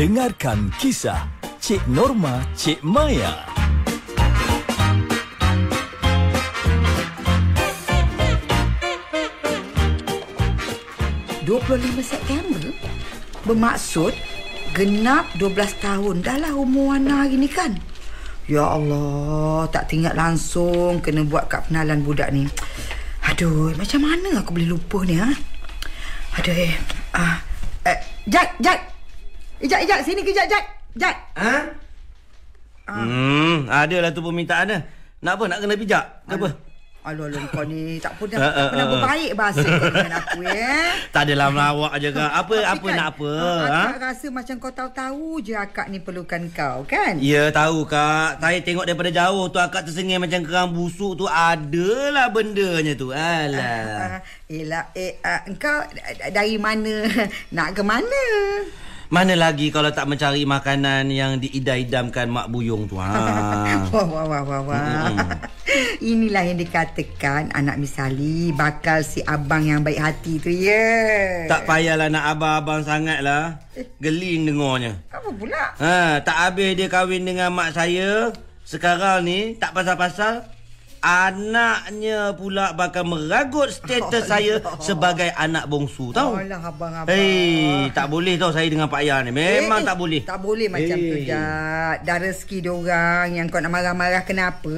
Dengarkan kisah Cik Norma Cik Maya. 25 September? Bermaksud Genap 12 tahun. Dah lah umur Ana hari ni kan? Ya Allah Tak tinggal langsung Kena buat kad penalan budak ni. Aduh Macam mana aku boleh lupa ni ha? Aduh eh, ah, eh Jad Jad Ijat Ijat Sini kejap Jad Jad Ha? Hmm, adalah tu permintaan dia. Nak apa? Nak kena pijak? Kenapa? Alah alah kau ni Tak pernah, Ah, ah, tak pernah ah. berbaik bahasa kau dengan aku ya Tak adalah melawak je kan. Apa Tapi apa nak apa? ah, Ha? Akak rasa macam kau tahu-tahu je akak ni perlukan kau kan Ya tahu kak Saya tengok daripada jauh tu Akak tersengih macam kerang busuk tu Adalah bendanya tu Alah Ah, Yelah, eh, ah, engkau d- dari mana? Nak ke mana? Mana lagi kalau tak mencari makanan Yang diidam-idamkan mak buyung tu ha? Wah, wah, wah, wah, wah. Inilah yang dikatakan anak misali bakal si abang yang baik hati tu, ya. Tak payahlah nak abang-abang sangat lah Geling dengarnya Apa pula? Ha, tak habis dia kahwin dengan mak saya. Sekarang ni tak pasal-pasal anaknya pula bakal meragut status saya sebagai anak bongsu tahu. Alah, abang-abang. Hei, tak boleh tau saya dengan Pak Yan ni. Memang Eh, tak boleh. Tak boleh macam tu. Jad. Dah rezeki diorang yang kau nak marah-marah kenapa?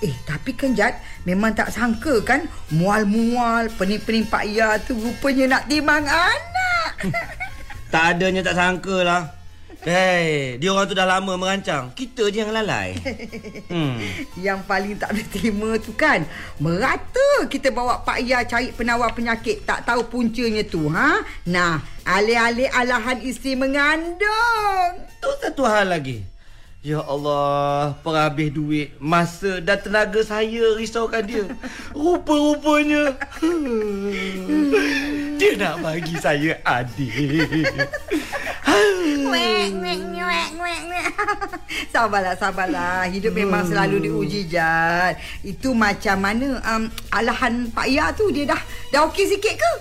Eh, tapi kan, Jad, memang tak sangka kan mual-mual pening-pening Pak Ya tu rupanya nak timang anak. Tak adanya tak sangka lah. Hei, dia orang tu dah lama merancang. Kita je yang lalai. Hmm. Yang paling tak boleh terima tu kan Merata kita bawa Pak Ya cari penawar penyakit Tak tahu puncanya tu ha? Nah Alih-alih alahan isteri mengandung Tu satu hal lagi. Ya Allah, perhabis duit, masa dan tenaga saya risaukan dia. Rupa-rupanya dia nak bagi saya adik. Sabarlah, sabarlah Hidup memang selalu diuji Jad Itu macam mana um, Alahan Pak Ya tu Dia dah Dah okey sikit ke?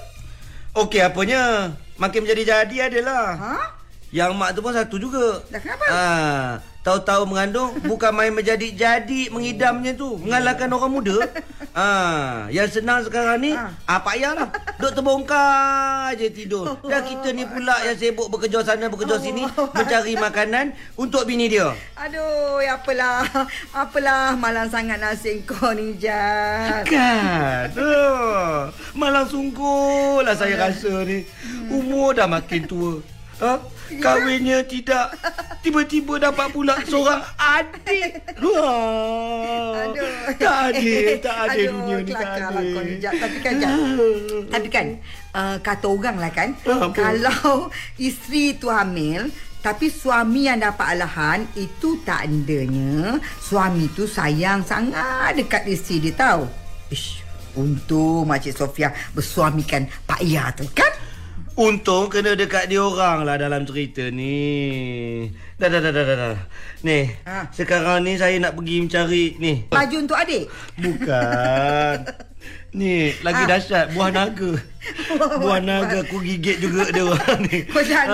Okey apanya? Makin menjadi-jadi adalah. Ha? Yang mak tu pun satu juga. Dah kenapa? Ah, tahu-tahu mengandung bukan main menjadi-jadi mengidamnya tu, mengalahkan orang muda. Ah, yang senang sekarang ni Ah. ah Pak Ayah lah. Duk terbongkar je tidur. Dah kita ni pula yang sibuk bekerja sana bekerja sini mencari makanan untuk bini dia. Aduh, ya apalah Apalah malang sangat nasib kau ni Jad Kan? Oh, malang sungguh lah saya rasa ni. Umur dah makin tua. Ha? Kahwinnya tidak Tiba-tiba dapat pula seorang adik Wah, Aduh. Tak adil Tak adil Aduh, dunia ni Tak kelakar lah adil kau ni, Jad. Tapi kan, Jad. Tapi kan uh, Kata orang lah kan Ah, apa? Kalau Isteri tu hamil tapi suami yang dapat alahan Itu tandanya Suami tu sayang sangat Dekat isteri dia tahu Ish Untung Makcik Sofia Bersuamikan Pak Ya tu kan Untung kena dekat dia orang lah dalam cerita ni Dah dah dah dah dah, dah. Ni Ha. Sekarang ni saya nak pergi mencari Ni Baju untuk adik Bukan. Ni lagi Ah. dahsyat buah naga. buah naga aku gigit juga dia orang ni. Kau jangan.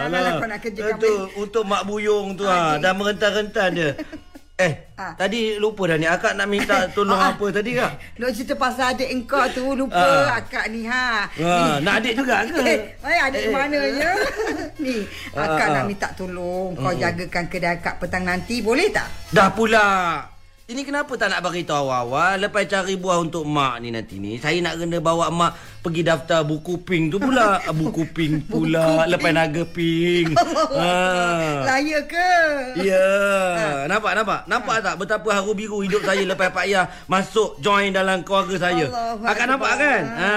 Janganlah lah. kau nak kerjakan Itu untuk mak buyung tu ha. Adik. Dah merentan-rentan dia. Eh, Ah. tadi lupa dah ni. Akak nak minta tolong ah. apa tadi kak? Nak cerita pasal adik engkau tu Lupa Ah. akak ni ha Ah, nak adik juga ke? Eh, eh adik Eh, mana ya? Ni, akak Ah, nak minta tolong kau jagakan kedai akak petang nanti, boleh tak? Dah pula. Ini kenapa tak nak bagi tahu awal-awal Lepas cari buah untuk mak ni nanti ni Saya nak kena bawa mak pergi daftar buku pink tu pula Ah, Buku pink pula Buku Lepas pink. naga pink ha. Laya ke? Ya, nampak nampak. Nampak tak betapa haru biru hidup saya lepas Pak Yah masuk join dalam keluarga saya. Akbar. nampak kan? Ha.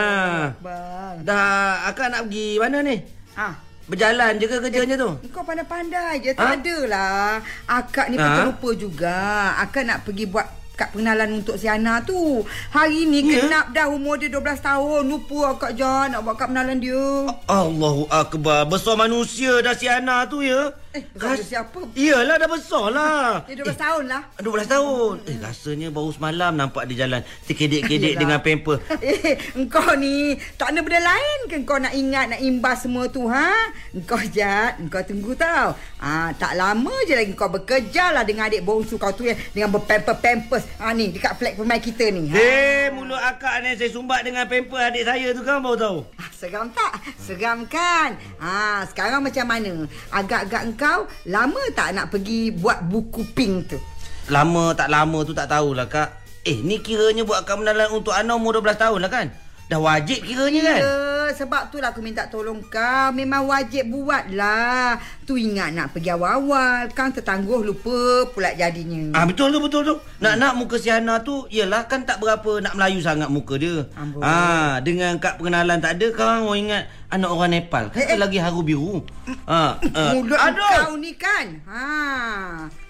Dah akak nak pergi mana ni? Ah, Berjalan je ke kerjanya tu? kau pandai-pandai je, Ha? tak adalah. Akak ni Ha? pun terlupa juga. Akak nak pergi buat kad pengenalan untuk si Ana tu. Hari ni Ya? kenap dah umur dia 12 tahun. Lupa akak Jan nak buat kad pengenalan dia. Allahu Akbar. Besar manusia dah si Ana tu ya. Eh, besar dia siapa? Iyalah dah besar lah. Dia 12 tahun lah. 12 tahun. Eh, rasanya baru semalam nampak dia jalan terkedek-kedek dengan pamper. Eh, engkau ni tak ada benda lain ke engkau nak ingat nak imbas semua tu ha? Engkau Jad, engkau tunggu tau. Ah, tak lama je lagi kau bekerja lah dengan adik bongsu kau tu ya dengan berpamper-pampers. Ah ni dekat flat pemain kita ni. Ha? Eh, mulut akak ni saya sumbat dengan pamper adik saya tu kan baru tahu. Seram tak? Seram kan? Ah, sekarang macam mana? Agak-agak engkau lama tak nak pergi buat buku pink tu? Lama tak lama tu tak tahulah kak. Eh, ni kiranya buat kemenalan untuk Ana umur 12 tahun lah kan? Dah wajib kiranya kan? Ya, sebab tu lah aku minta tolong kau. Memang wajib buat lah. Tu ingat nak pergi awal-awal. Kang tertangguh lupa pula jadinya. Ah betul tu betul tu. Nak-nak muka si Hana tu Yelah kan tak berapa nak Melayu sangat muka dia. Amboi. Ah dengan kad pengenalan tak ada kau orang ingat anak orang Nepal. Kata Eh, eh. lagi haru biru. Ah, ah. Mulut Aduh. kau ni kan? Ha.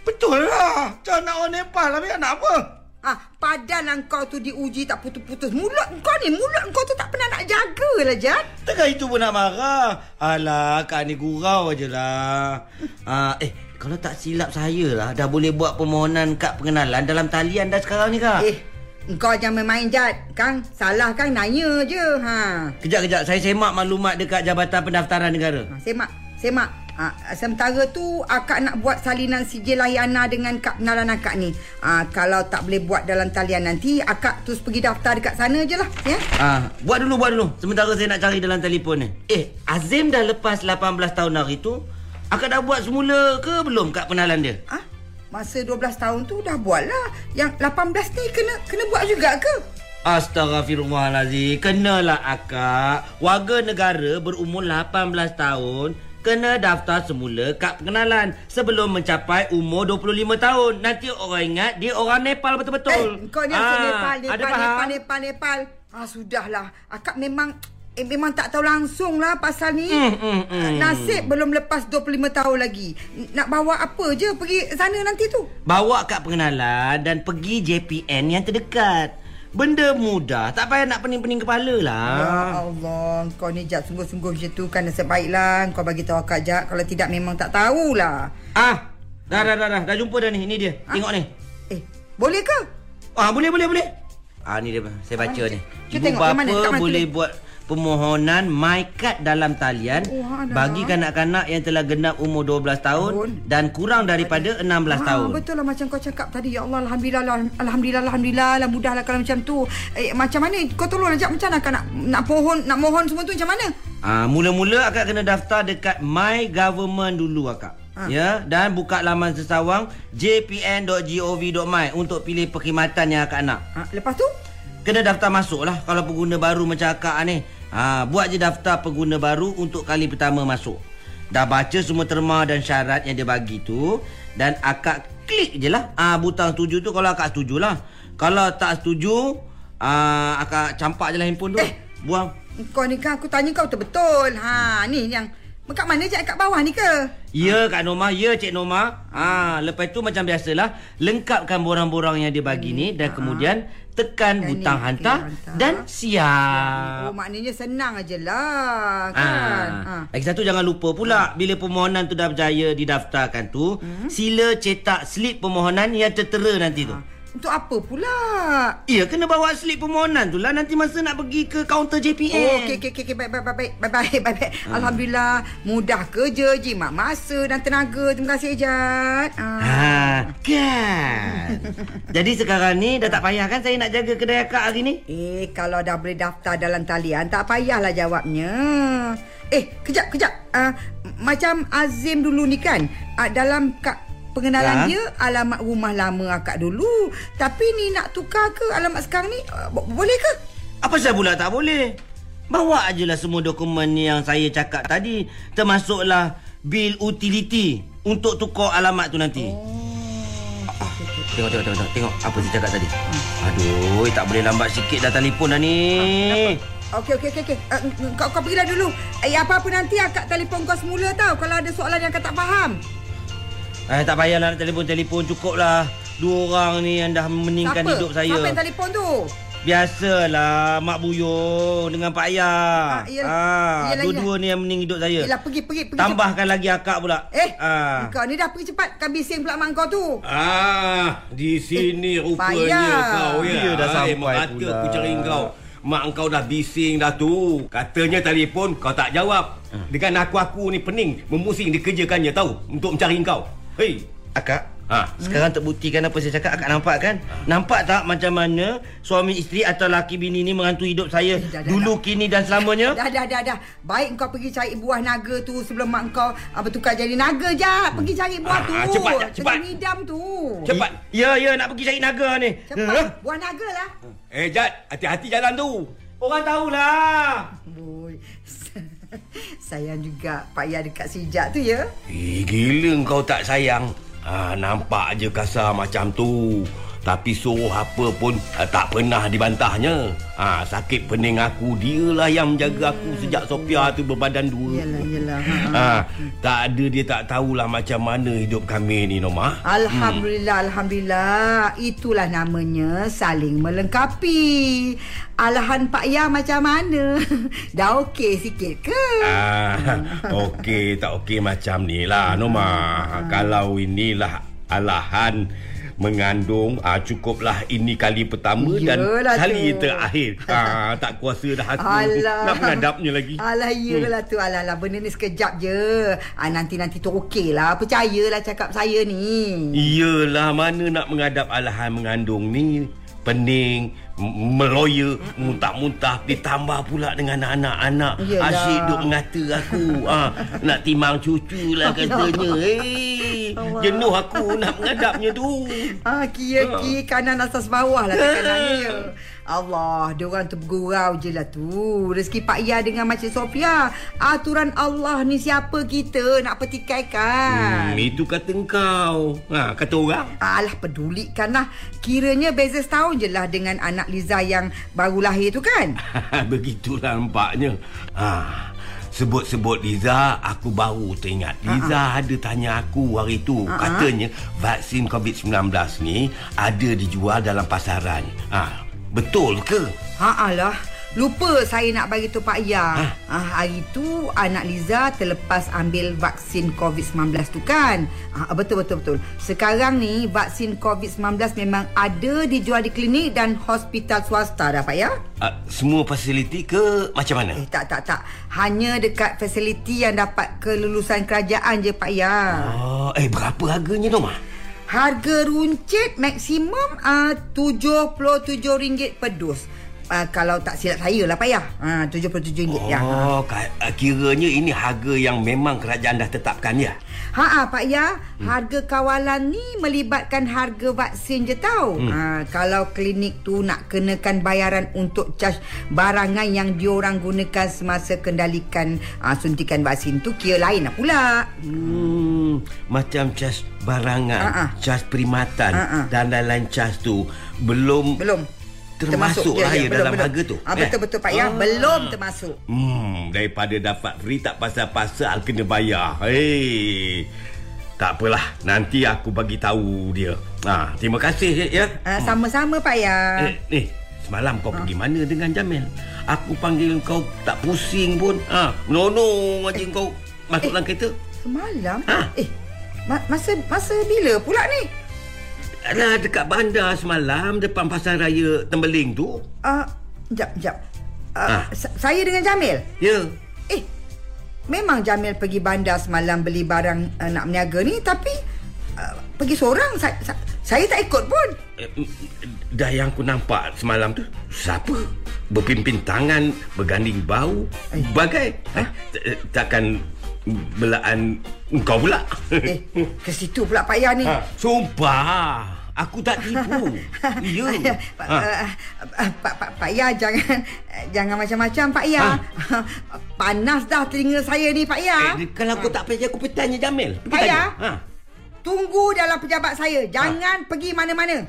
Betul lah. Macam anak orang Nepal habis anak apa? Ah, padahal kau tu diuji tak putus-putus. Mulut kau ni, mulut kau tu tak pernah nak jaga lah, Jad. Takkan itu pun nak marah. Alah, kak ni gurau je lah. Ah, eh, kalau tak silap saya lah, dah boleh buat permohonan kad pengenalan dalam talian dah sekarang ni kak. Eh, kau jangan main-main, Jad. Kang, salah kan nanya je. Ha. Kejap-kejap, saya semak maklumat dekat Jabatan Pendaftaran Negara. Ha, semak, semak. Ha, sementara tu akak nak buat salinan sijil lahir Ana dengan kad penalan akak ni. Ha, kalau tak boleh buat dalam talian nanti, akak terus pergi daftar dekat sana je lah. Ya? Ah, buat dulu, buat dulu. Sementara saya nak cari dalam telefon ni. Eh, Azim dah lepas 18 tahun hari tu. Akak dah buat semula ke belum kad penalan dia? Ha? Masa 12 tahun tu dah buat lah. Yang 18 ni kena kena buat juga ke? Astaghfirullahalazim. Kenalah akak. Warga negara berumur 18 tahun kena daftar semula kad pengenalan sebelum mencapai umur 25 tahun. Nanti orang ingat dia orang Nepal betul-betul. Eh, kau ni asal Ah, Nepal, Nepal, faham? Nepal, Nepal, Nepal. Ah, sudahlah. Akak memang eh, memang tak tahu langsung lah pasal ni. Hmm, hmm, hmm. Nasib belum lepas 25 tahun lagi. Nak bawa apa je pergi sana nanti tu? Bawa kad pengenalan dan pergi JPN yang terdekat. Benda mudah, tak payah nak pening-pening kepala lah. Ya Allah, kau ni Jad sungguh-sungguh macam tu kan nasib baiklah kau bagi tahu akak Jad. Kalau tidak memang tak tahulah. Ah, dah dah dah dah, dah jumpa dah ni. Ini dia. Tengok ni. Eh, boleh ke? Ah, boleh boleh boleh. Ah, ni dia saya baca Mana? ni. Ibu tengok bapa mana boleh tulis? Permohonan MyCard dalam talian Oh, ada. bagi kanak-kanak yang telah genap umur 12 tahun Tahun. dan kurang daripada 16 tahun. Ah, betul lah macam kau cakap tadi. Ya Allah, Alhamdulillah, lah, Alhamdulillah, Alhamdulillah lah. Mudahlah kalau macam tu. Eh, macam mana? Kau tolong ajak macam mana nak, nak pohon, nak mohon semua tu macam mana? Ah, mula-mula akak kena daftar dekat My Government dulu akak. Ah. Ya, dan buka laman sesawang jpn.gov.my untuk pilih perkhidmatan yang akak nak. Ha, lepas tu? Kena daftar masuk lah kalau pengguna baru macam akak ni. Ha, buat je daftar pengguna baru untuk kali pertama masuk. Dah baca semua terma dan syarat yang dia bagi tu dan akak klik je lah. Ha, butang setuju tu kalau akak setuju lah. Kalau tak setuju, ha, akak campak je lah handphone tu. Eh. Buang. Kau ni kan aku tanya kau betul-betul. Ha, ni yang kat mana je kat bawah ni ke? Ya Kak Norma, ya Cik Norma. Ha, lepas tu macam biasalah, lengkapkan borang-borang yang dia bagi ni dan kemudian tekan Dan butang ni, hantar hantar. dan siap. Oh, maknanya senang aje lah kan. Ha. Ah. Lagi satu jangan lupa pula bila permohonan tu dah berjaya didaftarkan tu, Hmm? sila cetak slip permohonan yang tertera nanti tu. Untuk apa pula? Ya, kena bawa slip permohonan tu lah nanti masa nak pergi ke kaunter JPN. Oh, okey okey okey baik baik baik baik baik baik baik. baik. Ah. Alhamdulillah mudah kerja jimat masa dan tenaga. Terima kasih Jad. Ah. Ha, kan. Jadi sekarang ni dah tak payah kan saya nak jaga kedai akak hari ni? Eh, kalau dah boleh daftar dalam talian, tak payahlah jawabnya. Eh, kejap, kejap. Uh, macam Azim dulu ni kan, uh, dalam kad pengenalan Ya. dia, alamat rumah lama akak dulu. Tapi ni nak tukar ke alamat sekarang ni? Uh, bo- boleh ke? Apa saya pula tak boleh? Bawa ajalah semua dokumen yang saya cakap tadi. Termasuklah bil utility untuk tukar alamat tu nanti. Oh. Tengok, tengok, tengok, tengok. Apa saya cakap tadi? Aduh, tak boleh lambat sikit dah telefon dah ni. Okey, okey, okey. okey. Uh, kau, kau pergilah dulu. Eh, apa-apa nanti akak telefon kau semula tau. Kalau ada soalan yang kau tak faham. Eh, tak payahlah nak telefon-telefon. Cukup lah. Dua orang ni yang dah meningkan Siapa? hidup saya. Siapa yang telefon tu? Biasalah Mak Buyung dengan Pak Ayah. Ah, yelah. Ah, Yelah, dua-dua ni yang mening hidup saya. Yelah, pergi, pergi, pergi. Tambahkan lagi akak pula. cepat. Eh, Ah. kau ni dah pergi cepat. Kan bising pula mak kau tu. Ah, di sini Eh, rupanya payah. kau ya. Dia dah sampai Mak kata pula. aku cari kau. Mak kau dah bising dah tu. Katanya telefon kau tak jawab. Ah. Dengan aku-aku ni pening memusing dikerjakannya tahu untuk mencari kau. Hei. Akak, Ha. sekarang terbuktikan apa saya cakap Akak nampak kan? Nampak tak macam mana suami isteri atau laki bini ni menghantui hidup saya Eh, dah, dah, dulu, kini dan selamanya? Dah, dah, dah, dah. Baik kau pergi cari buah naga tu sebelum mak kau bertukar jadi naga je. Pergi cari buah Ah, tu. cepat, cepat. Tengah ngidam tu. Cepat. Ya, ya nak pergi cari naga ni. Cepat. Eh, Buah naga lah. Eh Jad, hati-hati jalan tu. Orang tahulah. Boy. Sayang juga Pak Ya dekat sijak tu ya. Eh, gila kau tak sayang. Ha, nampak je kasar macam tu. Tapi suruh apa pun ha, tak pernah dibantahnya. Ha, sakit pening aku, dialah yang menjaga aku sejak Sophia tu berbadan dua. Yalah, yalah. Ha, ha. Ha, tak ada dia tak tahulah macam mana hidup kami ni Norma. Alhamdulillah, Alhamdulillah. Itulah namanya saling melengkapi. Alahan Pak Ya macam mana? Dah okey sikit ke? Ah, okey tak okey macam ni lah Norma. Kalau inilah alahan mengandung ah cukuplah ini kali pertama Yelah dan kali tu. terakhir. Ah tak kuasa dah aku Alah. nak menghadapnya lagi. Alah, iyalah tu. Alah, alah. Benda ni sekejap je. Ah, nanti-nanti tu okey lah. Percayalah cakap saya ni. Iyalah mana nak menghadap alahan mengandung ni pening meloya muntah-muntah ditambah pula dengan anak-anak Yelah. asyik duk mengata aku ah nak timang cucu lah katanya eh jenuh aku nak menghadapnya tu Ah, kira kiri kanan atas bawah lah tekanannya. Allah, dia orang tu bergurau je lah tu. Rezeki Pak Ya dengan Macik Sofia. Aturan Allah ni siapa kita nak petikaikan. hmm, itu kata engkau ha kata orang Alah pedulikan lah Kiranya beza setahun je lah Dengan anak Liza yang baru lahir tu kan Begitulah nampaknya. Ha. Sebut-sebut Liza, aku baru teringat. Liza ada tanya aku hari tu. Ha-ha. Katanya vaksin COVID-19 ni ada dijual dalam pasaran. Ha. Betul ke? Ha lah Lupa saya nak bagi tu Pak Ya ha? Hari tu anak Liza terlepas ambil vaksin COVID-19 tu kan ha, Betul betul betul Sekarang ni vaksin COVID-19 memang ada dijual di klinik dan hospital swasta dah Pak Ya Ha, semua fasiliti ke macam mana? Eh tak tak tak Hanya dekat fasiliti yang dapat kelulusan kerajaan je Pak Ya Oh, eh berapa harganya Norma? Harga runcit maksimum uh, RM77 per dos. Uh, kalau tak silap saya lah payah. Uh, RM77 ya. Oh, ka- kiranya ini harga yang memang kerajaan dah tetapkan ya? Ha ah Pak Ya, harga kawalan ni melibatkan harga vaksin je tau. Hmm. Ha, kalau klinik tu nak kenakan bayaran untuk cas barangan yang diorang gunakan semasa kendalikan uh, suntikan vaksin tu kira lain lah pula. Hmm, macam cas barangan, Ha, ha. cas perkhidmatan Ha, ha. dan lain-lain cas tu belum Belum. Termasuk lah ya dalam harga tu, Ah, eh? betul betul Pak Ya, Ah. belum termasuk. Hmm, daripada dapat free tak pasal-pasal kena bayar. Hei. Tak apalah, nanti aku bagi tahu dia. Ha, terima kasih ya. Uh, sama-sama Pak Ya. Eh, ni, semalam kau pergi mana dengan Jamil? Aku panggil kau tak pusing pun. Ha, menonong aja kau masuk dalam kereta. Semalam? Ha? Eh, ma- masa masa bila pula ni? Alah, dekat bandar semalam depan pasar raya Tembeling tu. Ah, uh, jap, jap. Uh, Ha? sa- saya dengan Jamil. Ya. Eh, memang Jamil pergi bandar semalam beli barang uh, nak berniaga ni tapi uh, pergi seorang. Sa- sa- saya tak ikut pun. Eh, Dah yang aku nampak semalam tu Siapa? Berpimpin tangan Berganding bau Eh. Bagai eh, t- Takkan Belaan Engkau pula Eh, ke situ pula Pak Ya ni. ha, Sumpah Aku tak tipu Ya Pak, ha. uh, uh, Pak, Pak, Pak Ya jangan jangan macam-macam Pak Ya. Panas dah telinga saya ni Pak Ya. eh, Kalau aku tak percaya Aku pergi tanya Jamil Pergi Pak tanya Ya. ha. Tunggu dalam pejabat saya. Jangan pergi mana-mana.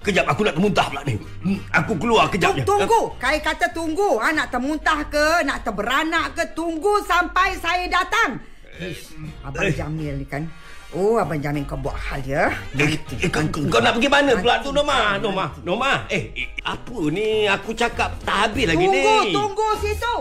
Kejap aku nak termuntah pula ni Hmm, Aku keluar kejap je tunggu. Kai kata tunggu. Ha, nak termuntah ke, nak terberanak ke, tunggu sampai saya datang. Ish, Abang Eh. Jamil ni kan. Oh, Abang jamin kau buat hal ya. Eh, eh, kau, kau nak pergi mana pula tu Norma? Norma, Norma. Eh, eh, apa ni? Aku cakap tak habis lagi Tunggu, ni. tunggu situ.